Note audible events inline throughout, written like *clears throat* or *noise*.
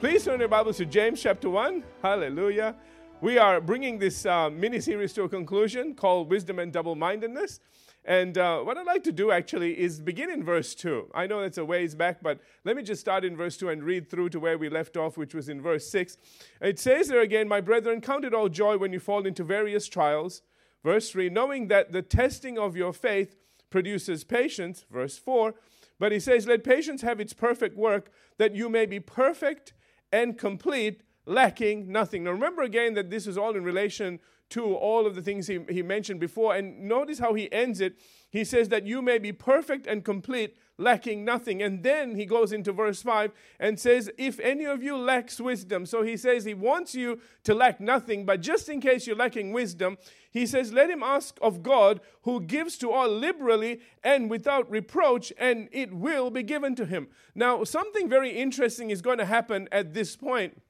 Please turn your Bibles to James chapter 1. Hallelujah. We are bringing this uh, mini series to a conclusion called Wisdom and Double Mindedness. And uh, what I'd like to do actually is begin in verse 2. I know it's a ways back, but let me just start in verse 2 and read through to where we left off, which was in verse 6. It says there again, My brethren, count it all joy when you fall into various trials. Verse 3, knowing that the testing of your faith produces patience. Verse 4, but he says, Let patience have its perfect work, that you may be perfect and complete, lacking nothing. Now remember again that this is all in relation to all of the things he, he mentioned before. And notice how he ends it. He says that you may be perfect and complete, lacking nothing. And then he goes into verse 5 and says, If any of you lacks wisdom, so he says he wants you to lack nothing, but just in case you're lacking wisdom, he says, Let him ask of God, who gives to all liberally and without reproach, and it will be given to him. Now, something very interesting is going to happen at this point.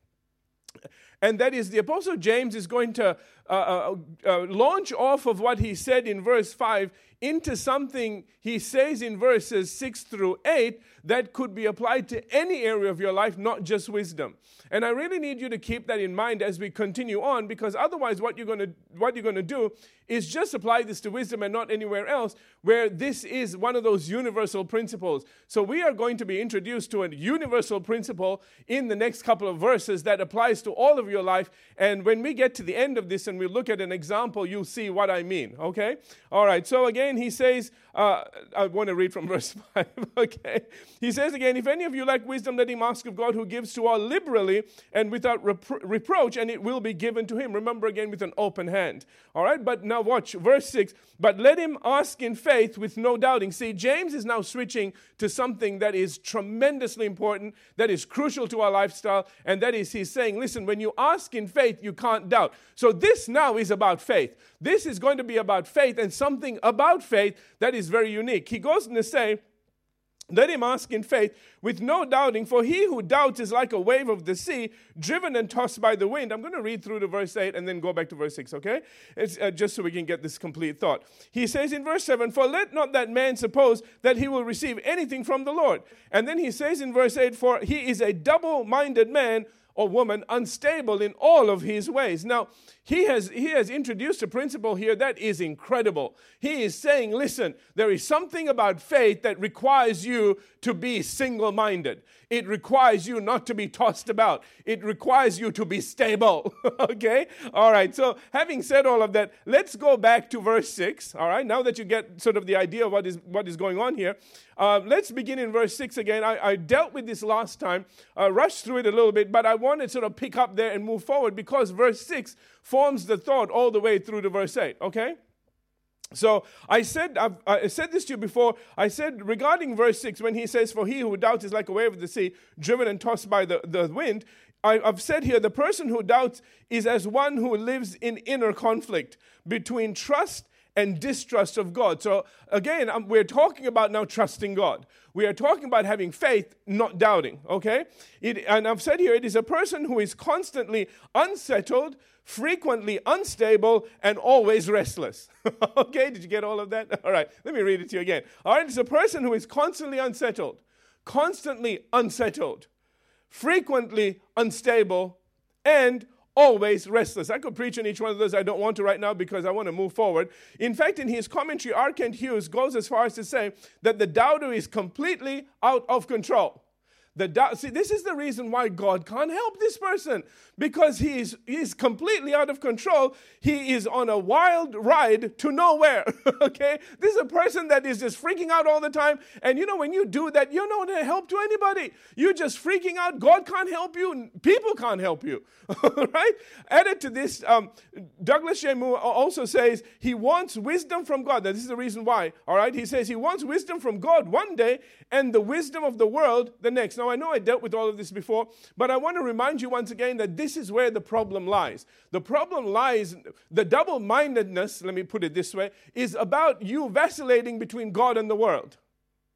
And that is, the Apostle James is going to uh, uh, uh, launch off of what he said in verse 5 into something he says in verses 6 through 8 that could be applied to any area of your life, not just wisdom. And I really need you to keep that in mind as we continue on, because otherwise, what you're going to what you're going to do is just apply this to wisdom and not anywhere else, where this is one of those universal principles. So we are going to be introduced to a universal principle in the next couple of verses that applies to all of your life. And when we get to the end of this and we look at an example, you'll see what I mean. Okay. All right. So again, he says, uh, I want to read from *laughs* verse five. okay. He says again, if any of you lack wisdom, let him ask of God, who gives to all liberally and without repro- reproach, and it will be given to him. Remember again, with an open hand. All right, but now watch verse 6. But let him ask in faith with no doubting. See, James is now switching to something that is tremendously important, that is crucial to our lifestyle, and that is he's saying, listen, when you ask in faith, you can't doubt. So this now is about faith. This is going to be about faith and something about faith that is very unique. He goes on to say, let him ask in faith with no doubting, for he who doubts is like a wave of the sea, driven and tossed by the wind. I'm going to read through to verse 8 and then go back to verse 6, okay? It's uh, just so we can get this complete thought. He says in verse 7, For let not that man suppose that he will receive anything from the Lord. And then he says in verse 8, For he is a double minded man or woman, unstable in all of his ways. Now, he has, he has introduced a principle here that is incredible. He is saying, listen, there is something about faith that requires you to be single minded. It requires you not to be tossed about. It requires you to be stable. *laughs* okay? All right. So, having said all of that, let's go back to verse 6. All right. Now that you get sort of the idea of what is, what is going on here, uh, let's begin in verse 6 again. I, I dealt with this last time, uh, rushed through it a little bit, but I want to sort of pick up there and move forward because verse 6 forms the thought all the way through to verse 8, okay? So I said, I've, I said this to you before. I said regarding verse 6, when he says, For he who doubts is like a wave of the sea, driven and tossed by the, the wind. I, I've said here, the person who doubts is as one who lives in inner conflict between trust and distrust of God. So again, um, we're talking about now trusting God. We are talking about having faith, not doubting, okay? It, and I've said here, it is a person who is constantly unsettled, frequently unstable, and always restless. *laughs* okay, did you get all of that? *laughs* All right, let me read it to you again. All right, it's a person who is constantly unsettled, constantly unsettled, frequently unstable, and always restless. I could preach on each one of those. I don't want to right now because I want to move forward. In fact, in his commentary, R. Hughes goes as far as to say that the doubter is completely out of control. The doubt, see, this is the reason why God can't help this person because he's, he's completely out of control. He is on a wild ride to nowhere. *laughs* okay? This is a person that is just freaking out all the time. And you know, when you do that, you're not going to help to anybody. You're just freaking out. God can't help you. People can't help you. *laughs* right? Added to this, um, Douglas. Moo also says he wants wisdom from God. Now, this is the reason why. All right? He says he wants wisdom from God one day and the wisdom of the world the next. Now, I know I dealt with all of this before, but I want to remind you once again that this is where the problem lies. The problem lies, the double mindedness, let me put it this way, is about you vacillating between God and the world.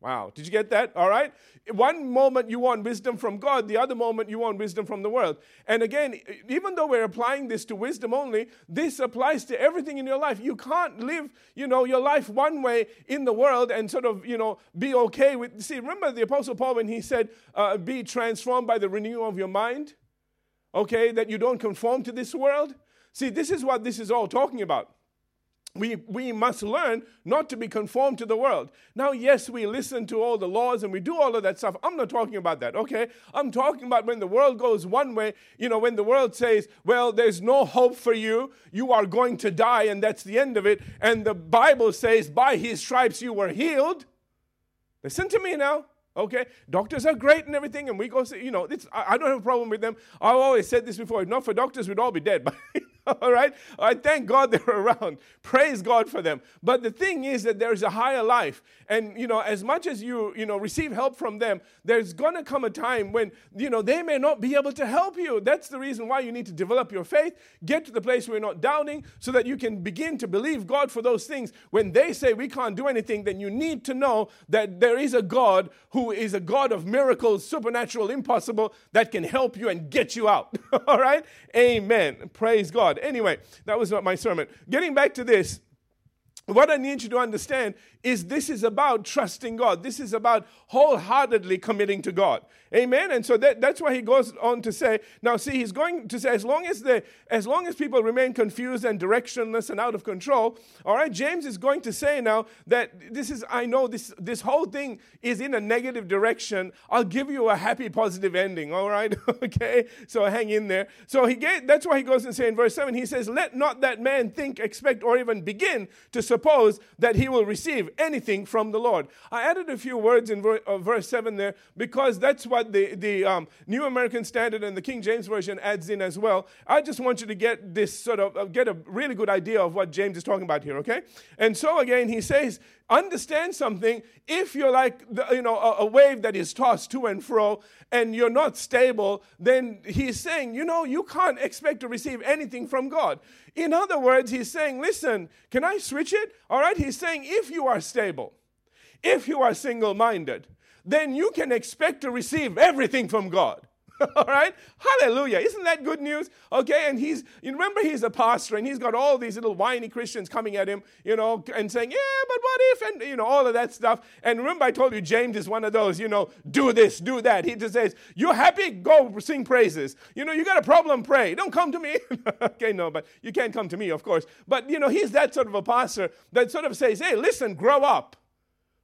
Wow. Did you get that? All right. One moment you want wisdom from God, the other moment you want wisdom from the world. And again, even though we're applying this to wisdom only, this applies to everything in your life. You can't live, you know, your life one way in the world and sort of, you know, be okay with. See, remember the Apostle Paul when he said, uh, be transformed by the renewal of your mind? Okay, that you don't conform to this world? See, this is what this is all talking about we, we must learn not to be conformed to the world. Now, yes, we listen to all the laws and we do all of that stuff. I'm not talking about that, okay? I'm talking about when the world goes one way, you know, when the world says, well, there's no hope for you, you are going to die, and that's the end of it. And the Bible says, by his stripes you were healed. Listen to me now. Okay, doctors are great and everything, and we go you know, I, I, don't have a problem with them. I've always said this before. If not for doctors, we'd all be dead. *laughs* But *laughs* all right? I thank God *laughs* they're around. Praise God for them. But the thing is that there's a higher life. And, you know, as much as you, you know, receive help from them, there's going to come a time when, you know, they may not be able to help you. That's the reason why you need to develop your faith, get to the place where you're not doubting, so that you can begin to believe God for those things. When they say we can't do anything, then you need to know that there is a God who is a God of miracles, supernatural, impossible, that can help you and get you out. *laughs* All right? Amen. Praise God. God. Anyway, that was not my sermon. Getting back to this, what I need you to understand is this is about trusting God. This is about wholeheartedly committing to God. Amen. And so that, that's why he goes on to say, now see, he's going to say, as long as the as long as people remain confused and directionless and out of control, all right, James is going to say now that this is, I know this this whole thing is in a negative direction. I'll give you a happy, positive ending. All right. *laughs* okay. So hang in there. So he that's why he goes and say in verse 7, he says, Let not that man think, expect, or even begin to suppose that he will receive anything from the Lord. I added a few words in ver- uh, verse 7 there because that's what the, the um, New American Standard and the King James Version adds in as well. I just want you to get this sort of, uh, get a really good idea of what James is talking about here, okay? And so again, he says, understand something if you're like the, you know a, a, wave that is tossed to and fro and you're not stable then he's saying you know you can't expect to receive anything from god in other words he's saying listen can i switch it all right he's saying if you are stable if you are single-minded then you can expect to receive everything from god *laughs* all right? Hallelujah. Isn't that good news? Okay, and he's, you remember he's a pastor and he's got all these little whiny Christians coming at him, you know, and saying, yeah, but what if, and, you know, all of that stuff. And remember I told you James is one of those, you know, do this, do that. He just says, you're happy? Go sing praises. You know, you got a problem, pray. Don't come to me. *laughs* okay, no, but you can't come to me, of course. But, you know, he's that sort of a pastor that sort of says, hey, listen, grow up.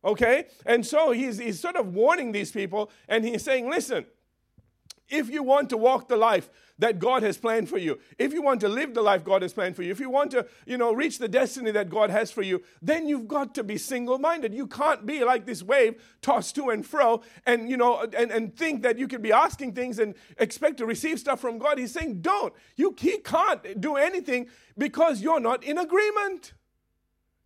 Okay? And so he's, he's sort of warning these people and he's saying, listen, if you want to walk the life that God has planned for you, if you want to live the life God has planned for you, if you want to, you know, reach the destiny that God has for you, then you've got to be single-minded. You can't be like this wave tossed to and fro and, you know, and, and think that you can be asking things and expect to receive stuff from God. He's saying, don't. You he can't do anything because you're not in agreement.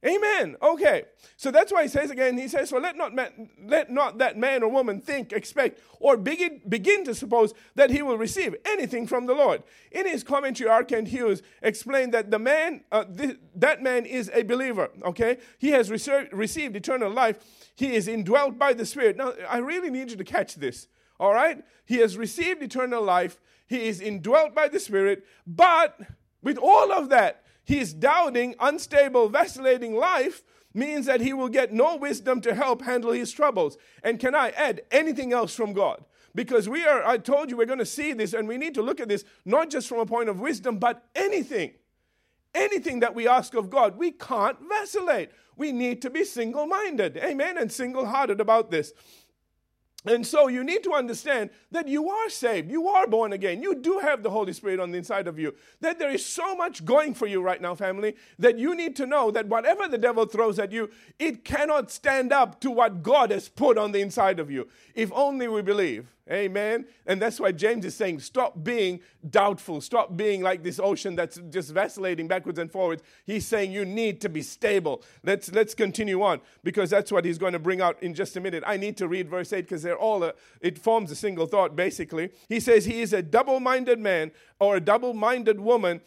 Amen. Okay. So that's why he says again, he says, So let not, man, let not that man or woman think, expect, or begin, begin to suppose that he will receive anything from the Lord. In his commentary, R. Hughes explained that the man, uh, th- that man is a believer, okay? He has received eternal life. He is indwelt by the Spirit. Now, I really need you to catch this, all right? He has received eternal life. He is indwelt by the Spirit, but with all of that, his doubting, unstable, vacillating life means that he will get no wisdom to help handle his troubles. And can I add anything else from God? Because we are, I told you, we're going to see this and we need to look at this not just from a point of wisdom, but anything. Anything that we ask of God, we can't vacillate. We need to be single minded. Amen. And single hearted about this. And so you need to understand that you are saved. You are born again. You do have the Holy Spirit on the inside of you. That there is so much going for you right now, family, that you need to know that whatever the devil throws at you, it cannot stand up to what God has put on the inside of you. If only we believe. Amen. And that's why James is saying, stop being doubtful. Stop being like this ocean that's just vacillating backwards and forwards. He's saying you need to be stable. Let's let's continue on because that's what he's going to bring out in just a minute. I need to read verse 8 because they're all a, it forms a single thought basically. He says he is a double-minded man or a double-minded woman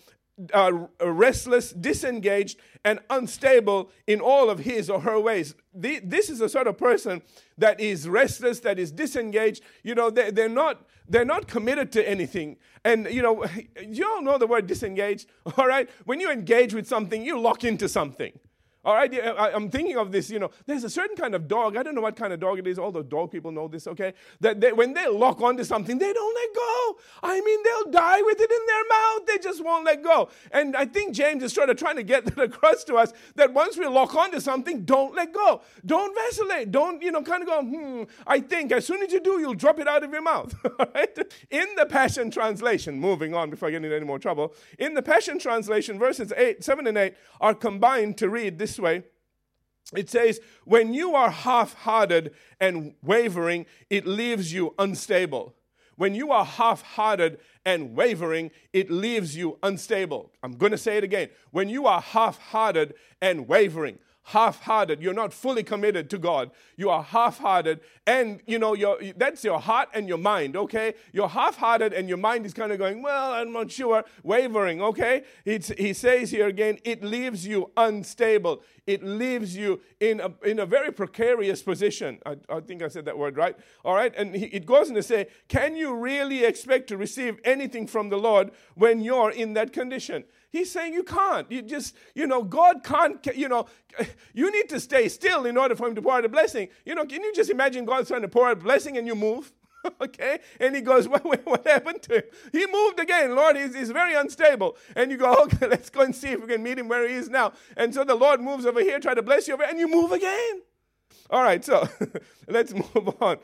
uh, restless, disengaged, and unstable in all of his or her ways. The, this is a sort of person that is restless, that is disengaged. You know, they, they're not they're not committed to anything. And you know, *laughs* you all know the word disengaged. *laughs* All right, when you engage with something, you lock into something. All right, I, am thinking of this. You know, there's a certain kind of dog. I don't know what kind of dog it is. All the dog people know this, okay? That they, when they lock onto something, they don't let go. I mean, they'll die with it in their mouth. They just won't let go. And I think James is sort of trying to get *laughs* that across to us that once we lock onto something, don't let go. Don't vacillate. Don't, you know, kind of go, hmm, I think. As soon as you do, you'll drop it out of your mouth. *laughs* All right? In the Passion Translation, moving on before I get into any more trouble, in the Passion Translation, verses 8, 7 and 8 are combined to read this way. It says, when you are half hearted and wavering, it leaves you unstable. When you are half hearted and wavering, it leaves you unstable. I'm going to say it again. When you are half hearted and wavering, half hearted. You're not fully committed to God. You are half hearted, and you know, your, that's your heart and your mind, okay? You're half hearted, and your mind is kind of going, well, I'm not sure, wavering, okay? It's, he says here again, it leaves you unstable. It leaves you in a, in a very precarious position. I, I think I said that word right. All right, and he, it goes on to say, can you really expect to receive anything from the Lord when you're in that condition? He's saying you can't. You just, you know, God can't, you know, you need to stay still in order for Him to pour out a blessing. You know, can you just imagine God trying to pour out a blessing and you move? *laughs* okay? And he goes, *laughs* what, what, happened to him? He moved again. Lord, he's, he's very unstable. And you go, *laughs* okay, let's go and see if we can meet him where he is now. And so the Lord moves over here, try to bless you over, and you move again. All right, so let's move on.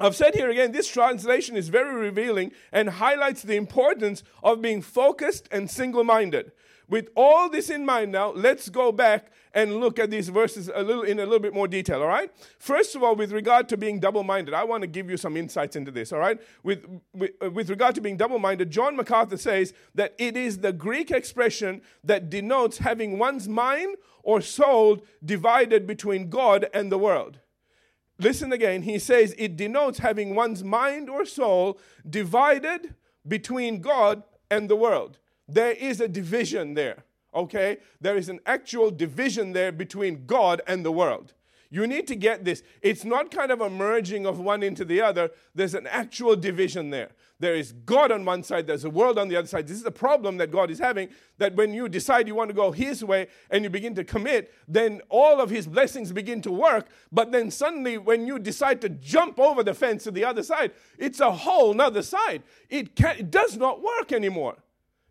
I've said here again, this translation is very revealing and highlights the importance of being focused and single minded. With all this in mind now, let's go back and look at these verses a little in a little bit more detail, all right? First of all, with regard to being double-minded, I want to give you some insights into this, all right? With, with, uh, with regard to being double-minded, John MacArthur says that it is the Greek expression that denotes having one's mind or soul divided between God and the world. Listen again. He says it denotes having one's mind or soul divided between God and the world. There is a division there, okay? There is an actual division there between God and the world. You need to get this. It's not kind of a merging of one into the other, there's an actual division there. There is God on one side, there's a world on the other side. This is the problem that God is having that when you decide you want to go His way and you begin to commit, then all of His blessings begin to work. But then suddenly, when you decide to jump over the fence to the other side, it's a whole nother side. It, can, it does not work anymore.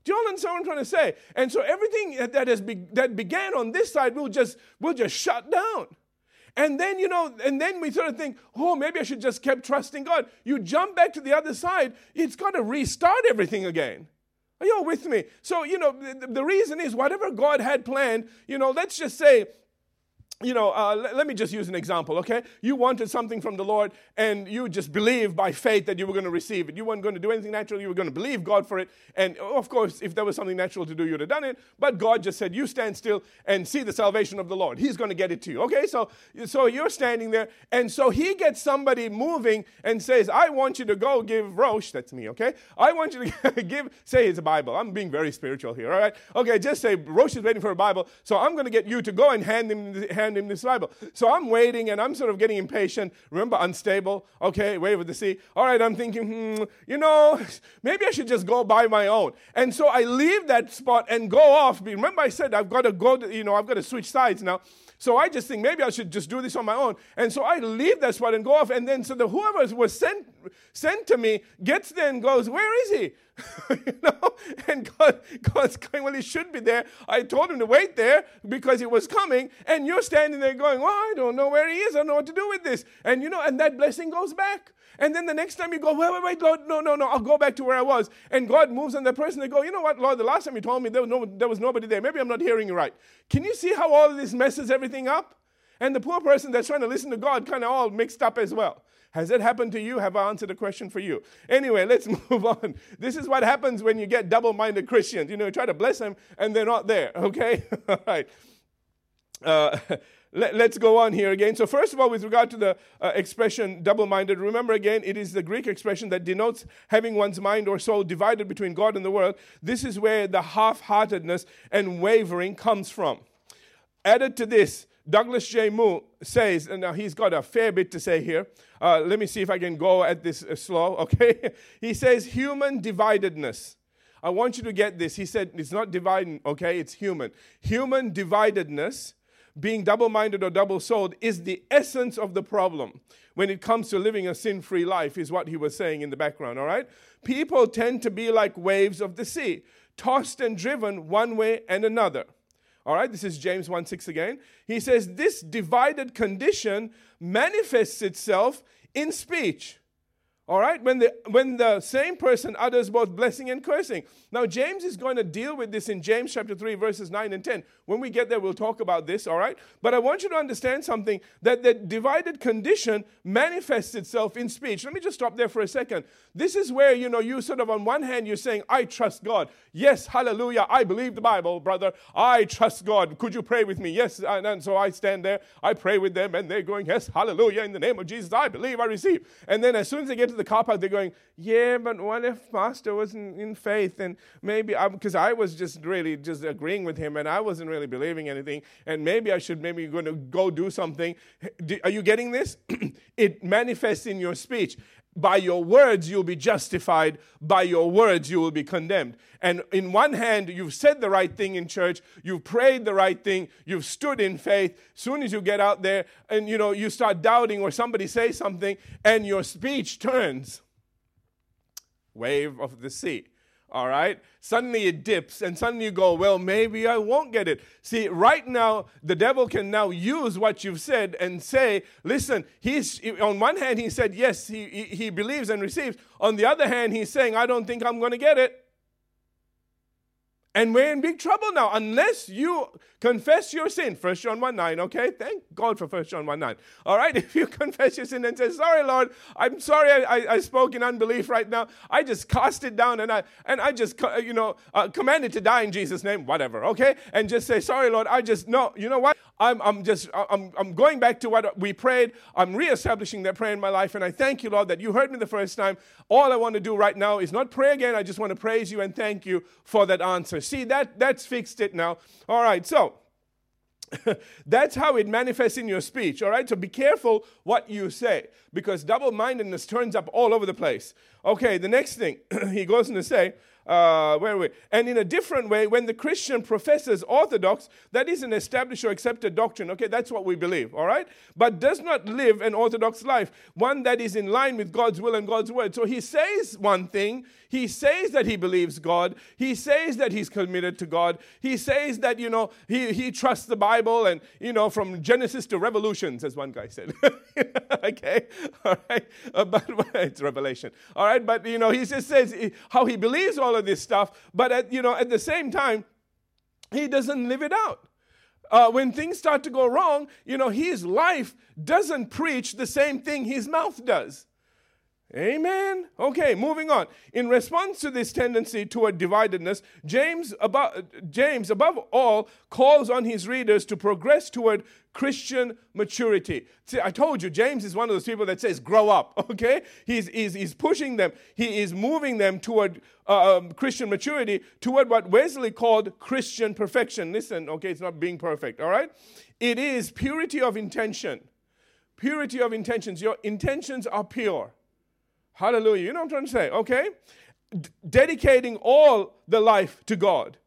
Do you understand what I'm trying to say? And so everything that has be, that began on this side will just will just shut down. And then, you know, and then we sort of think, oh, maybe I should just keep trusting God. You jump back to the other side, it's got to restart everything again. Are you all with me? So, you know, the, the reason is whatever God had planned, you know, let's just say you know, uh, let, let, me just use an example, okay? You wanted something from the Lord and you just believed by faith that you were going to receive it. You weren't going to do anything natural, you were going to believe God for it. And of course, if there was something natural to do, you'd have done it. But God just said, You stand still and see the salvation of the Lord. He's going to get it to you, okay? So, so you're standing there, and so He gets somebody moving and says, I want you to go give Roche, that's me, okay? I want you to *laughs* give, say it's a Bible. I'm being very spiritual here, all right? Okay, just say, Roche is waiting for a Bible, so I'm going to get you to go and hand him, the hand hand him this Bible. So I'm waiting and I'm sort of getting impatient. Remember, unstable. Okay, wave of the sea. All right, I'm thinking, hmm, you know, *laughs* maybe I should just go by my own. And so I leave that spot and go off. Remember, I said I've got to go, to, you know, I've got to switch sides now. So I just think maybe I should just do this on my own. And so I leave that spot and go off. And then so the whoever was sent sent to me gets there and goes, Where is he? *laughs* you know? And God, God's going, Well, he should be there. I told him to wait there because he was coming. And you're standing there going, Well, I don't know where he is. I don't know what to do with this. And you know, and that blessing goes back. And then the next time you go, wait, wait, wait, Lord, no, no, no, I'll go back to where I was. And God moves on the person. They go, you know what, Lord, the last time you told me there was, no, there was nobody there. Maybe I'm not hearing you right. Can you see how all of this messes everything up? And the poor person that's trying to listen to God kind of all mixed up as well. Has that happened to you? Have I answered a question for you? Anyway, let's *laughs* move on. This is what happens when you get double minded Christians. You know, you try to bless them and they're not there, *laughs* okay? *laughs* all right. uh, let, us go on here again. So, first of all, with regard to the uh, expression double minded, remember again, it is the Greek expression that denotes having one's mind or soul divided between God and the world. This is where the half heartedness and wavering comes from. Added to this, Douglas J. Moo says, and now he's got a fair bit to say here. Uh, let me see if I can go at this uh, slow, *laughs* okay? he says, human dividedness. I want you to get this. He said, it's not dividing, okay? It's human. Human dividedness being double minded or double souled is the essence of the problem when it comes to living a sin free life, is what he was saying in the background, all right? People tend to be like waves of the sea, tossed and driven one way and another. All right, this is James 1 6 again. He says, This divided condition manifests itself in speech. All right, when the, when the same person utters both blessing and cursing. Now, James is going to deal with this in James chapter 3, verses 9 and 10. When we get there, we'll talk about this, all right? But I want you to understand something that the divided condition manifests itself in speech. Let me just stop there for a second. This is where, you know, you sort of, on one hand, you're saying, I trust God. Yes, hallelujah, I believe the Bible, brother. I trust God. Could you pray with me? Yes. And, and so I stand there, I pray with them, and they're going, Yes, hallelujah, in the name of Jesus, I believe, I receive. And then as soon as they get to the car park, they're going, Yeah, but what if Pastor wasn't in faith? And maybe, because I, I was just really just agreeing with him, and I wasn't really believing anything, and maybe I should maybe going to go do something. Are you getting this? *clears throat* it manifests in your speech. By your words, you'll be justified. By your words, you will be condemned. And in one hand, you've said the right thing in church, you've prayed the right thing, you've stood in faith. Soon as you get out there and you know you start doubting or somebody says something, and your speech turns. Wave of the sea all right? Suddenly it dips, and suddenly you go, well, maybe I won't get it. See, right now, the devil can now use what you've said and say, listen, he's, on one hand, he said, yes, he, he believes and receives. On the other hand, he's saying, I don't think I'm going to get it. And we're in big trouble now unless you confess your sin. 1 John 1 9, okay? Thank God for 1 John 1 9. All right? *laughs* If you confess your sin and say, Sorry, Lord, I'm sorry I, I, I spoke in unbelief right now. I just cast it down and I, and I just, you know, uh, commanded to die in Jesus' name, whatever, okay? And just say, Sorry, Lord, I just, no, you know what? I'm, I'm just, I'm, I'm going back to what we prayed. I'm reestablishing that prayer in my life. And I thank you, Lord, that you heard me the first time. All I want to do right now is not pray again. I just want to praise you and thank you for that answer. See, that, that's fixed it now. All right, so *laughs* that's how it manifests in your speech, all right? So be careful what you say because double mindedness turns up all over the place. Okay, the next thing *clears throat* he goes on to say, uh, where we? And in a different way, when the Christian professes orthodox, that is an established or accepted doctrine. Okay, that's what we believe, all right? But does not live an orthodox life, one that is in line with God's will and God's word. So he says one thing, he says that he believes God, he says that he's committed to God, he says that, you know, he, he trusts the Bible and, you know, from Genesis to Revolutions, as one guy said. *laughs* okay, all right? Uh, but *laughs* it's Revelation, all right? But, you know, he just says how he believes all all of this stuff, but at, you know, at the same time, he doesn't live it out. Uh, when things start to go wrong, you know, his life doesn't preach the same thing his mouth does. Amen. Okay, moving on. In response to this tendency toward dividedness, James above, James, above all, calls on his readers to progress toward Christian maturity. See, I told you, James is one of those people that says, grow up, *laughs* okay? He's, he's, he's pushing them, he is moving them toward uh, um, Christian maturity, toward what Wesley called Christian perfection. Listen, okay, it's not being perfect, all right? It is purity of intention. Purity of intentions. Your intentions are pure. Hallelujah. You know what I'm trying to say, okay? D- dedicating all the life to God.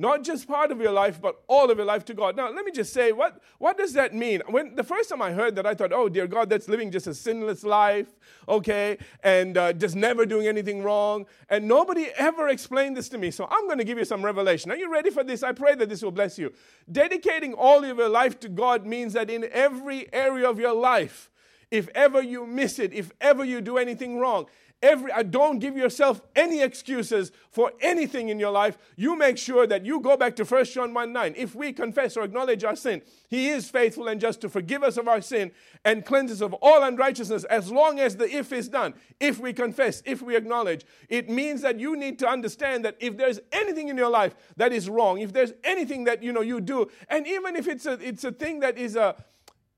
Not just part of your life, but all of your life to God. Now, let me just say, what, what does that mean? When the first time I heard that, I thought, oh, dear God, that's living just a sinless life, okay, and uh, just never doing anything wrong. And nobody ever explained this to me. So I'm going to give you some revelation. Are you ready for this? I pray that this will bless you. Dedicating all of your life to God means that in every area of your life, if ever you miss it, if ever you do anything wrong, Every, uh, don't give yourself any excuses for anything in your life. You make sure that you go back to 1 John 1 9. If we confess or acknowledge our sin, He is faithful and just to forgive us of our sin and cleanse us of all unrighteousness as long as the if is done. If we confess, if we acknowledge, it means that you need to understand that if there's anything in your life that is wrong, if there's anything that you know you do, and even if it's a it's a thing that is a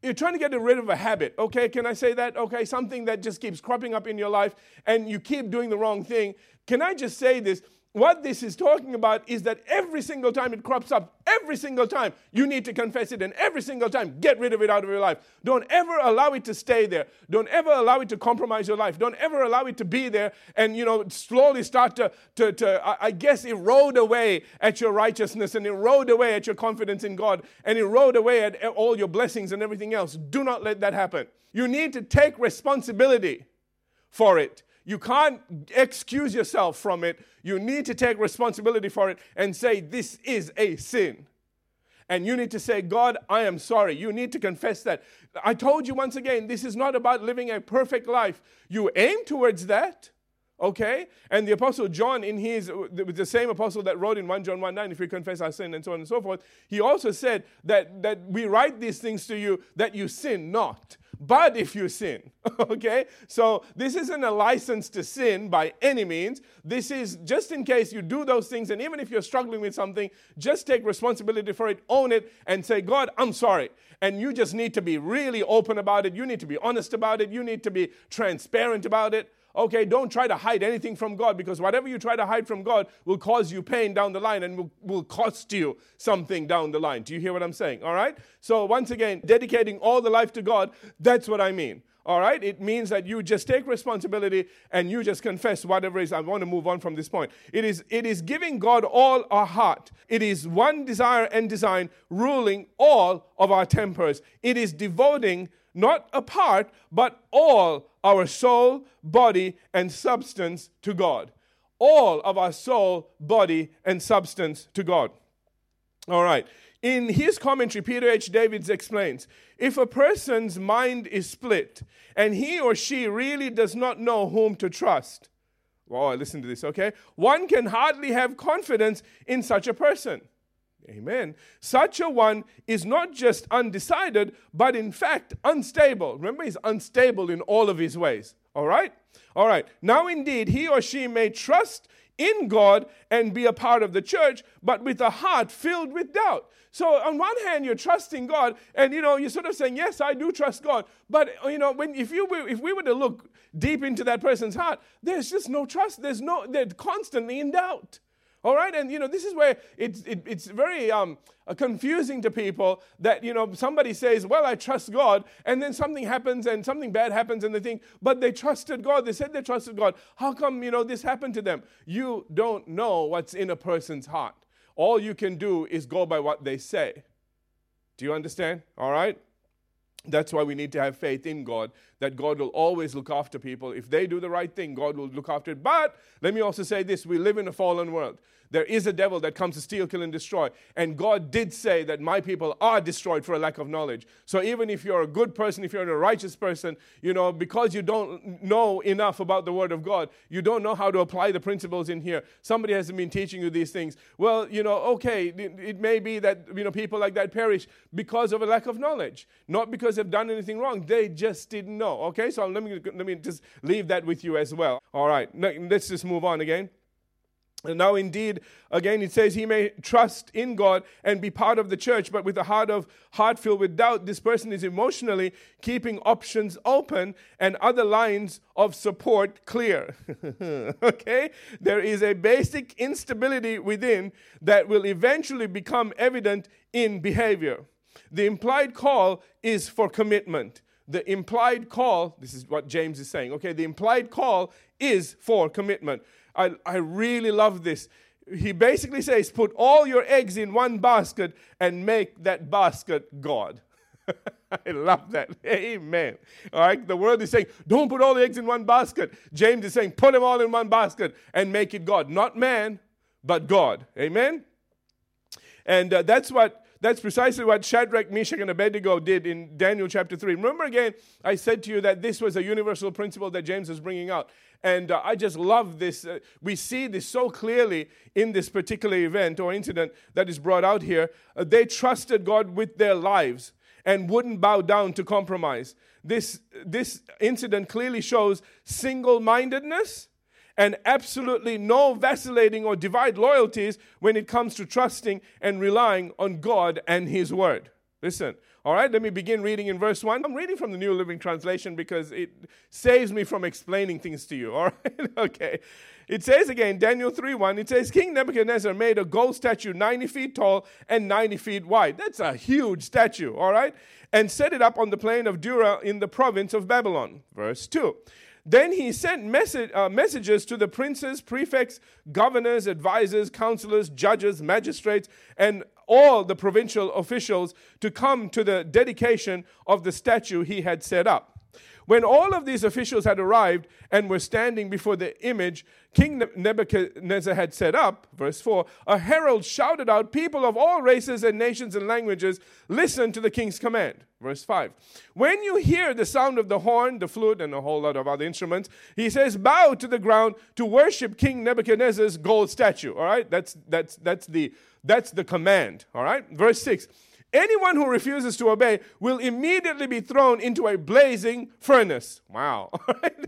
you're trying to get rid of a habit, okay? Can I say that? Okay, something that just keeps cropping up in your life and you keep doing the wrong thing. Can I just say this? What this is talking about is that every single time it crops up, every single time you need to confess it, and every single time get rid of it out of your life. Don't ever allow it to stay there. Don't ever allow it to compromise your life. Don't ever allow it to be there and you know slowly start to, to, to I guess erode away at your righteousness and erode away at your confidence in God and erode away at all your blessings and everything else. Do not let that happen. You need to take responsibility for it. You can't excuse yourself from it. You need to take responsibility for it and say, This is a sin. And you need to say, God, I am sorry. You need to confess that. I told you once again, this is not about living a perfect life. You aim towards that. Okay? And the Apostle John, in his, the same apostle that wrote in 1 John 1 9, if we confess our sin and so on and so forth, he also said that, that we write these things to you that you sin not but if you sin. *laughs* okay? So this isn't a license to sin by any means. This is just in case you do those things, and even if you're struggling with something, just take responsibility for it, own it, and say, God, I'm sorry. And you just need to be really open about it. You need to be honest about it. You need to be transparent about it. Okay, don't try to hide anything from God because whatever you try to hide from God will cause you pain down the line and will, will cost you something down the line. Do you hear what I'm saying? All right? So, once again, dedicating all the life to God, that's what I mean. All right? It means that you just take responsibility and you just confess whatever is. I want to move on from this point. It is, it is giving God all our heart. It is one desire and design ruling all of our tempers. It is devoting not a part, but all our soul, body, and substance to God. All of our soul, body, and substance to God. All right. In his commentary, Peter H. Davids explains if a person's mind is split and he or she really does not know whom to trust, well, listen to this, okay? One can hardly have confidence in such a person. Amen. Such a one is not just undecided, but in fact unstable. Remember, he's unstable in all of his ways. All right? All right. Now, indeed, he or she may trust in God and be a part of the church, but with a heart filled with doubt. So on one hand, you're trusting God, and you know you're sort of saying, "Yes, I do trust God." But you know, when if you were, if we were to look deep into that person's heart, there's just no trust. There's no. They're constantly in doubt. All right, and you know this is where it's it, it's very um, uh, confusing to people that you know somebody says, "Well, I trust God," and then something happens and something bad happens, and they think, "But they trusted God. They said they trusted God. How come you know this happened to them?" You don't know what's in a person's heart. All you can do is go by what they say. Do you understand? All right. That's why we need to have faith in God, that God will always look after people. If they do the right thing, God will look after it. But let me also say this we live in a fallen world. There is a devil that comes to steal, kill, and destroy. And God did say that my people are destroyed for a lack of knowledge. So even if you're a good person, if you're a righteous person, you know, because you don't know enough about the Word of God, you don't know how to apply the principles in here. Somebody hasn't been teaching you these things. Well, you know, okay, it, may be that, you know, people like that perish because of a lack of knowledge, not because they've done anything wrong. They just didn't know. Okay, so let me, let me just leave that with you as well. All right, let's just move on again. And now, indeed, again, it says he may trust in God and be part of the church, but with a heart of heart filled with doubt, this person is emotionally keeping options open and other lines of support clear. *laughs* okay, there is a basic instability within that will eventually become evident in behavior. The implied call is for commitment. The implied call, this is what James is saying. Okay, the implied call is for commitment. I, I really love this. He basically says, put all your eggs in one basket and make that basket God. *laughs* I love that. Amen. All right. The world is saying, don't put all the eggs in one basket. James is saying, put them all in one basket and make it God. Not man, but God. Amen. And uh, that's what That's precisely what Shadrach, Meshach, and Abednego did in Daniel chapter 3. Remember again, I said to you that this was a universal principle that James was bringing out. And uh, I just love this. Uh, we see this so clearly in this particular event or incident that is brought out here. Uh, they trusted God with their lives and wouldn't bow down to compromise. This, this incident clearly shows single mindedness and absolutely no vacillating or divide loyalties when it comes to trusting and relying on God and His Word. Listen, all right, let me begin reading in verse 1. I'm reading from the New Living Translation because it saves me from explaining things to you, all right? *laughs* okay. It says again, Daniel 3 1, it says, King Nebuchadnezzar made a gold statue 90 feet tall and 90 feet wide. That's a huge statue, all right? And set it up on the plain of Dura in the province of Babylon. Verse 2. Then he sent message, uh, messages to the princes, prefects, governors, advisors, counselors, judges, magistrates, and all the provincial officials to come to the dedication of the statue he had set up. When all of these officials had arrived and were standing before the image King Nebuchadnezzar had set up, verse 4, a herald shouted out, People of all races and nations and languages, listen to the king's command. Verse 5. When you hear the sound of the horn, the flute, and a whole lot of other instruments, he says, Bow to the ground to worship King Nebuchadnezzar's gold statue. All right? That's, that's, that's, the, that's the command. All right? Verse 6. Anyone who refuses to obey will immediately be thrown into a blazing furnace. Wow.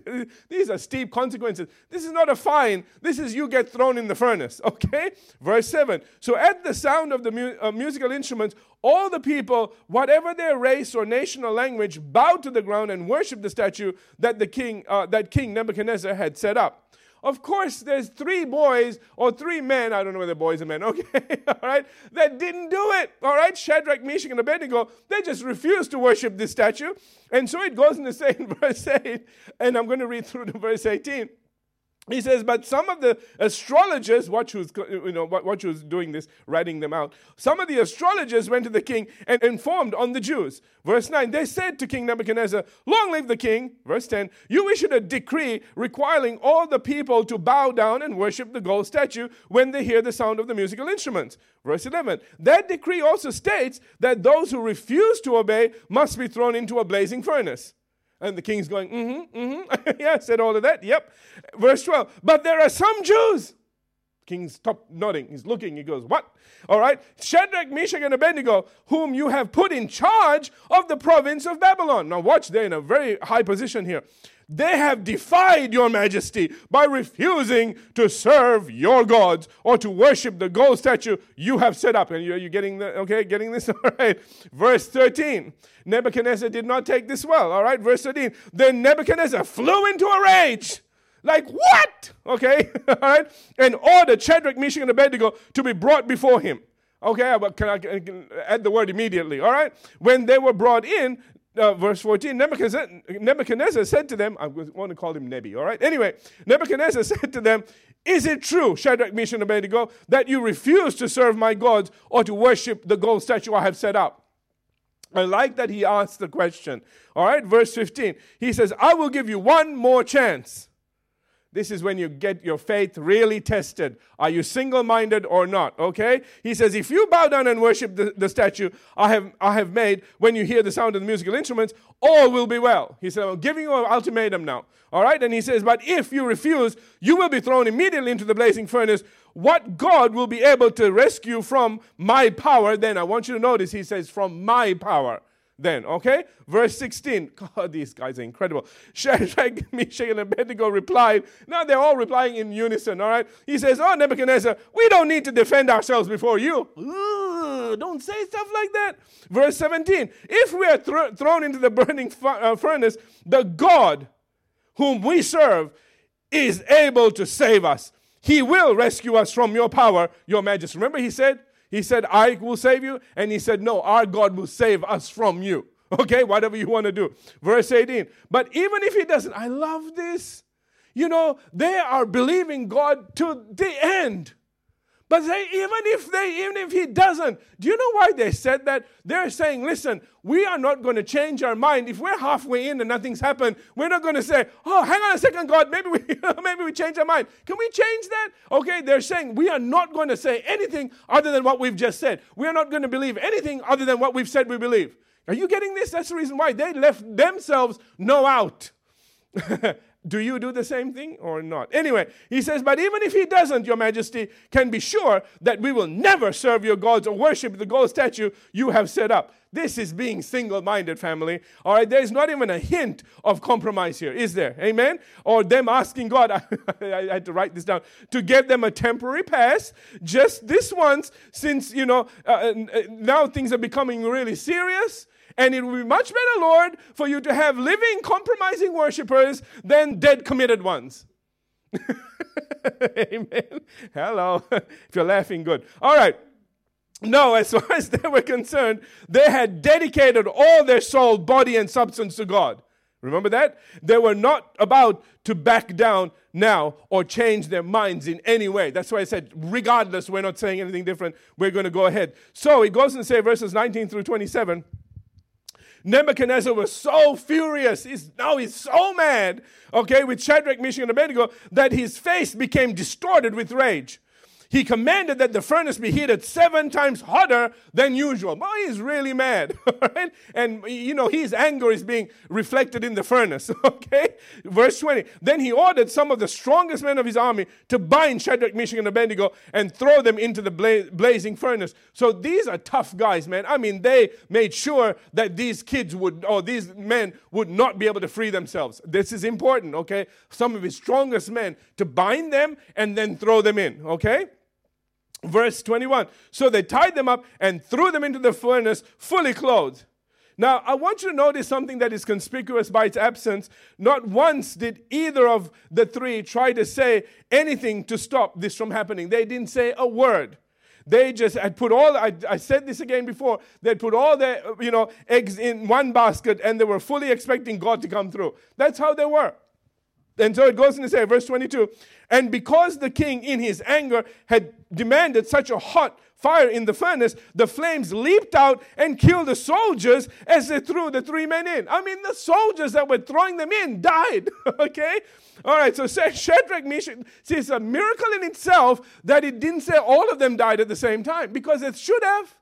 *laughs* These are steep consequences. This is not a fine. This is you get thrown in the furnace. *laughs* Okay? Verse 7. So at the sound of the mu- uh, musical instruments, all the people, whatever their race or nation or language, bowed to the ground and worshiped the statue that the king, uh, that King Nebuchadnezzar had set up. Of course, there's three boys or three men, I don't know whether boys or men, *laughs* okay, all right, that didn't do it, all right? Shadrach, Meshach, and Abednego, they just refused to worship this statue. And so it goes in the same *laughs* verse 8, and I'm going to read through to verse 18. He says, but some of the astrologers, watch who's, you know, watch who's doing this, writing them out. Some of the astrologers went to the king and informed on the Jews. Verse 9, they said to King Nebuchadnezzar, Long live the king. Verse 10, you issued a decree requiring all the people to bow down and worship the gold statue when they hear the sound of the musical instruments. Verse 11, that decree also states that those who refuse to obey must be thrown into a blazing furnace. And the king's going, mm-hmm, mm-hmm. *laughs* yeah, said all of that. Yep. Verse 12. But there are some Jews. King stopped nodding. He's looking. He goes, What? All right. Shadrach, Meshach, and Abednego, whom you have put in charge of the province of Babylon. Now, watch, they're in a very high position here. They have defied your majesty by refusing to serve your gods or to worship the gold statue you have set up. And you're you getting the, okay, getting this? *laughs* All right. Verse 13. Nebuchadnezzar did not take this well. All right. Verse 13. Then Nebuchadnezzar flew into a rage. Like, what? Okay. *laughs* All right. And ordered Shadrach, Meshach, and Abednego to be brought before him. Okay, but can I, add the word immediately? All right. When they were brought in, uh, verse 14, Nebuchadnezzar, Nebuchadnezzar said to them, I want to call him Nebi, all right? Anyway, Nebuchadnezzar *laughs* said to them, Is it true, Shadrach, Meshach, and Abednego, that you refuse to serve my gods or to worship the gold statue I have set up? I like that he asked the question. All right, verse 15. He says, I will give you one more chance. This is when you get your faith really tested. Are you single minded or not? Okay? He says, if you bow down and worship the, the, statue I have, I have made when you hear the sound of the musical instruments, all will be well. He said, I'm giving you an ultimatum now. All right? And he says, but if you refuse, you will be thrown immediately into the blazing furnace. What God will be able to rescue from my power, then I want you to notice he says, from my power then, okay? Verse 16. *laughs* God, these guys are incredible. *laughs* Shadrach, Meshach, and Abednego replied. Now they're all replying in unison, all right? He says, Oh, Nebuchadnezzar, we don't need to defend ourselves before you. Don't say stuff like that. Verse 17. If we are th- thrown into the burning uh, furnace, the God whom we serve is able to save us. He will rescue us from your power, your majesty. Remember, he said, he said, I will save you. And he said, No, our God will save us from you. *laughs* Okay, whatever you want to do. Verse 18. But even if he doesn't, I love this. You know, they are believing God to the end. But they, even if they, even if he doesn't, do you know why they said that? They're saying, listen, we are not going to change our mind. If we're halfway in and nothing's happened, we're not going to say, oh, hang on a second, God, maybe we, *laughs* maybe we change our mind. Can we change that? Okay, they're saying we are not going to say anything other than what we've just said. We are not going to believe anything other than what we've said we believe. Are you getting this? That's the reason why they left themselves no out. *laughs* Do you do the same thing or not? Anyway, he says, But even if he doesn't, your majesty can be sure that we will never serve your gods or worship the gold statue you have set up. This is being single minded, family. All right, there's not even a hint of compromise here, is there? Amen? Or them asking God, *laughs* I, had to write this down, to give them a temporary pass just this once, since, you know, uh, uh now things are becoming really serious. And it will be much better, Lord, for you to have living, compromising worshippers than dead, committed ones. *laughs* Amen. Hello. *laughs* if you're laughing, good. All right. No, as far as they were concerned, they had dedicated all their soul, body, and substance to God. Remember that? They were not about to back down now or change their minds in any way. That's why I said, regardless, we're not saying anything different. We're going to go ahead. So it goes and say verses 19 through 27. Nebuchadnezzar was so furious. He's, now he's so mad, okay, with Shadrach, Meshach, and Abednego that his face became distorted with rage he commanded that the furnace be heated seven times hotter than usual. Boy, he's really mad. *laughs* Right? And, you know, his anger is being reflected in the furnace. *laughs* Okay? Verse 20. Then he ordered some of the strongest men of his army to bind Shadrach, Meshach, and Abednego and throw them into the bla- blazing furnace. So these are tough guys, man. I mean, they made sure that these kids would, or these men would not be able to free themselves. This is important, okay? Some of his strongest men to bind them and then throw them in, okay? Verse 21 So they tied them up and threw them into the furnace fully clothed. Now, I want you to notice something that is conspicuous by its absence. Not once did either of the three try to say anything to stop this from happening. They didn't say a word. They just had put all, I, I said this again before, they put all their, you know, eggs in one basket and they were fully expecting God to come through. That's how they were. And so it goes on to say, verse 22 And because the king, in his anger, had demanded such a hot fire in the furnace, the flames leaped out and killed the soldiers as they threw the three men in. I mean, the soldiers that were throwing them in died. *laughs* okay? All right, so Shadrach, Meshach, see, it's a miracle in itself that it didn't say all of them died at the same time because it should have.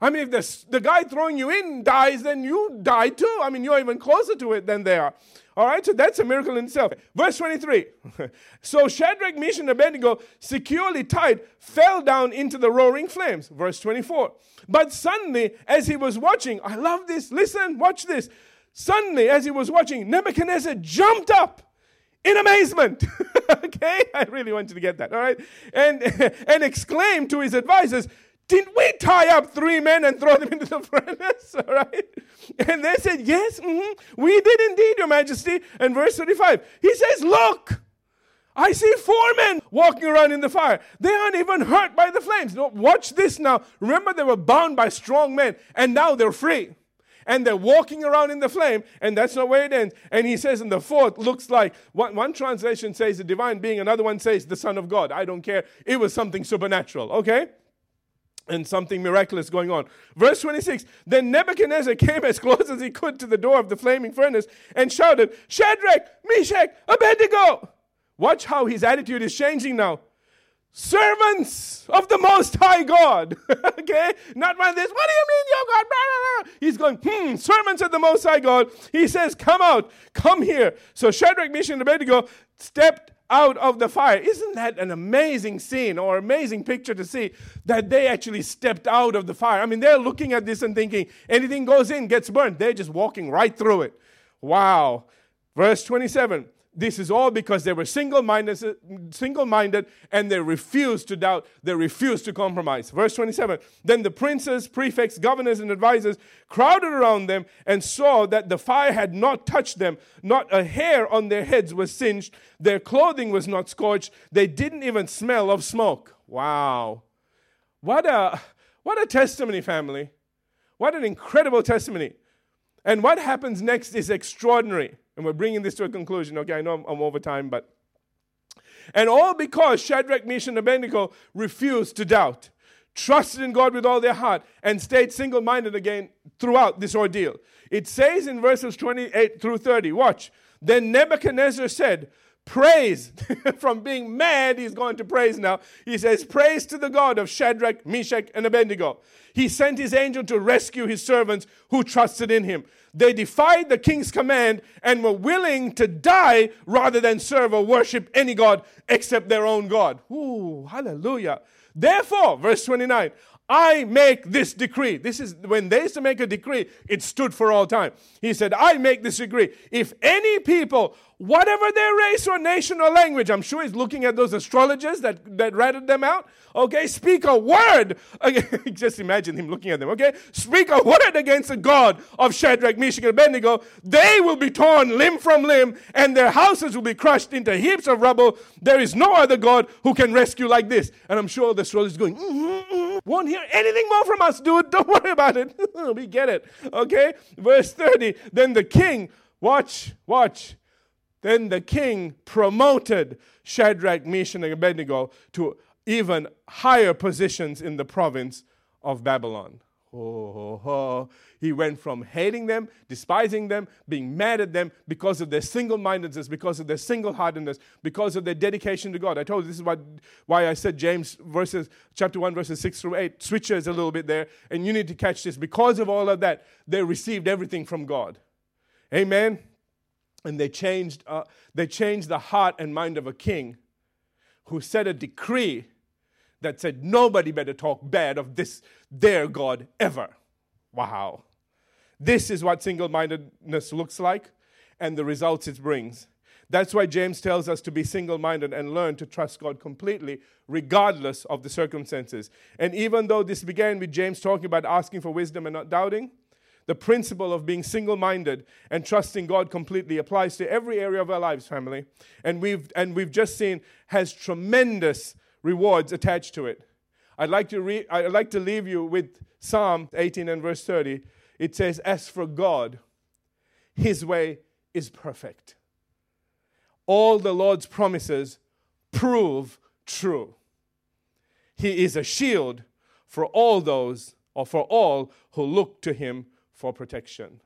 I mean, if the, the guy throwing you in dies, then you die too. I mean, you're even closer to it than they are. All right, so that's a miracle in itself. Verse 23. *laughs* so Shadrach, Meshach, and Abednego, securely tied, fell down into the roaring flames. Verse 24. But suddenly, as he was watching, I love this. Listen, watch this. Suddenly, as he was watching, Nebuchadnezzar jumped up in amazement. *laughs* okay, I really want you to get that. All right, and *laughs* and exclaimed to his advisors, didn't we tie up three men and throw them *laughs* into the furnace? *laughs* All right. And they said, Yes, mm-hmm, we did indeed, Your Majesty. And verse 35, he says, Look, I see four men walking around in the fire. They aren't even hurt by the flames. No, watch this now. Remember, they were bound by strong men, and now they're free. And they're walking around in the flame, and that's not where it ends. And he says in the fourth, looks like one, one translation says the divine being, another one says the Son of God. I don't care. It was something supernatural, okay? And something miraculous going on. Verse 26 Then Nebuchadnezzar came as close as he could to the door of the flaming furnace and shouted, Shadrach, Meshach, Abednego. Watch how his attitude is changing now. Servants of the Most High God. *laughs* okay? Not one of this, what do you mean, your God? Blah, blah, blah. He's going, hmm, servants of the Most High God. He says, come out, come here. So Shadrach, Meshach, and Abednego stepped out of the fire. Isn't that an amazing scene or amazing picture to see that they actually stepped out of the fire? I mean, they're looking at this and thinking anything goes in gets burned. They're just walking right through it. Wow. Verse 27 this is all because they were single minded, single minded and they refused to doubt, they refused to compromise. Verse 27 Then the princes, prefects, governors, and advisors crowded around them and saw that the fire had not touched them. Not a hair on their heads was singed, their clothing was not scorched, they didn't even smell of smoke. Wow. What a, what a testimony, family. What an incredible testimony. And what happens next is extraordinary. And we're bringing this to a conclusion. Okay, I know I'm, I'm over time, but And all because Shadrach, Meshach, and Abednego refused to doubt, trusted in God with all their heart, and stayed single minded again throughout this ordeal. It says in verses 28 through 30, watch. Then Nebuchadnezzar said, praise. *laughs* From being mad, he's going to praise now. He says, Praise to the God of Shadrach, Meshach, and Abednego. He sent his angel to rescue his servants who trusted in him. They defied the king's command and were willing to die rather than serve or worship any God except their own God. Ooh, hallelujah. Therefore, verse 29, I make this decree. This is when they used to make a decree, it stood for all time. He said, I make this decree. If any people whatever their race or nation or language. I'm sure he's looking at those astrologers that, that ratted them out. Okay, speak a word. *laughs* Just imagine him looking at them. Okay, speak a word against the God of Shadrach, Meshach, and Abednego. They will be torn limb from limb, and their houses will be crushed into heaps of rubble. There is no other God who can rescue like this. And I'm sure the astrologers going, mm-hmm, mm-hmm. Won't hear anything more from us, dude. *laughs* Don't worry about it. *laughs* we get it. Okay, verse 30. Then the king, watch, watch then the king promoted Shadrach, Meshach, and Abednego to even higher positions in the province of Babylon. He went from hating them, despising them, being mad at them because of their single mindedness, because of their single heartedness, because of their dedication to God. I told you this is what, why I said James verses, chapter 1, verses 6 through 8 switches a little bit there, and you need to catch this. Because of all of that, they received everything from God. Amen and they changed, uh, they changed the heart and mind of a king who set a decree that said nobody better talk bad of this their god ever wow this is what single-mindedness looks like and the results it brings that's why james tells us to be single-minded and learn to trust god completely regardless of the circumstances and even though this began with james talking about asking for wisdom and not doubting the principle of being single minded and trusting God completely applies to every area of our lives, family. And we've, and we've just seen has tremendous rewards attached to it. I'd like, to re- I'd like to leave you with Psalm 18 and verse 30. It says, As for God, his way is perfect. All the Lord's promises prove true. He is a shield for all those, or for all who look to him for protection.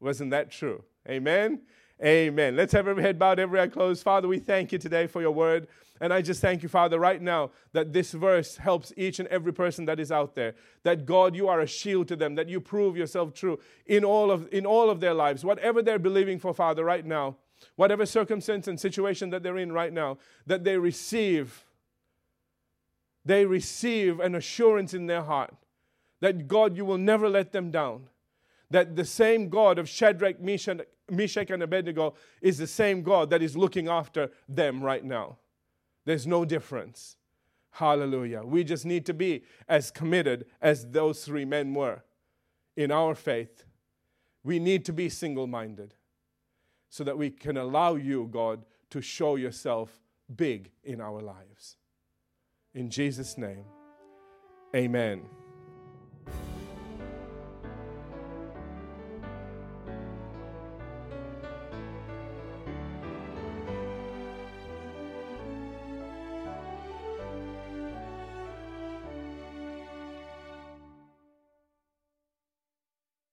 Wasn't that true? Amen? Amen. Let's have every head bowed, every eye closed. Father, we thank you today for your word. And I just thank you, Father, right now that this verse helps each and every person that is out there. That God, you are a shield to them, that you prove yourself true in all of, in all of their lives. Whatever they're believing for, Father, right now, whatever circumstance and situation that they're in right now, that they receive, they receive an assurance in their heart that God, you will never let them down that the same God of Shadrach, Meshach, and Abednego is the same God that is looking after them right now. There's no difference. Hallelujah. We just need to be as committed as those three men were in our faith. We need to be single minded so that we can allow you, God, to show yourself big in our lives. In Jesus' name, amen.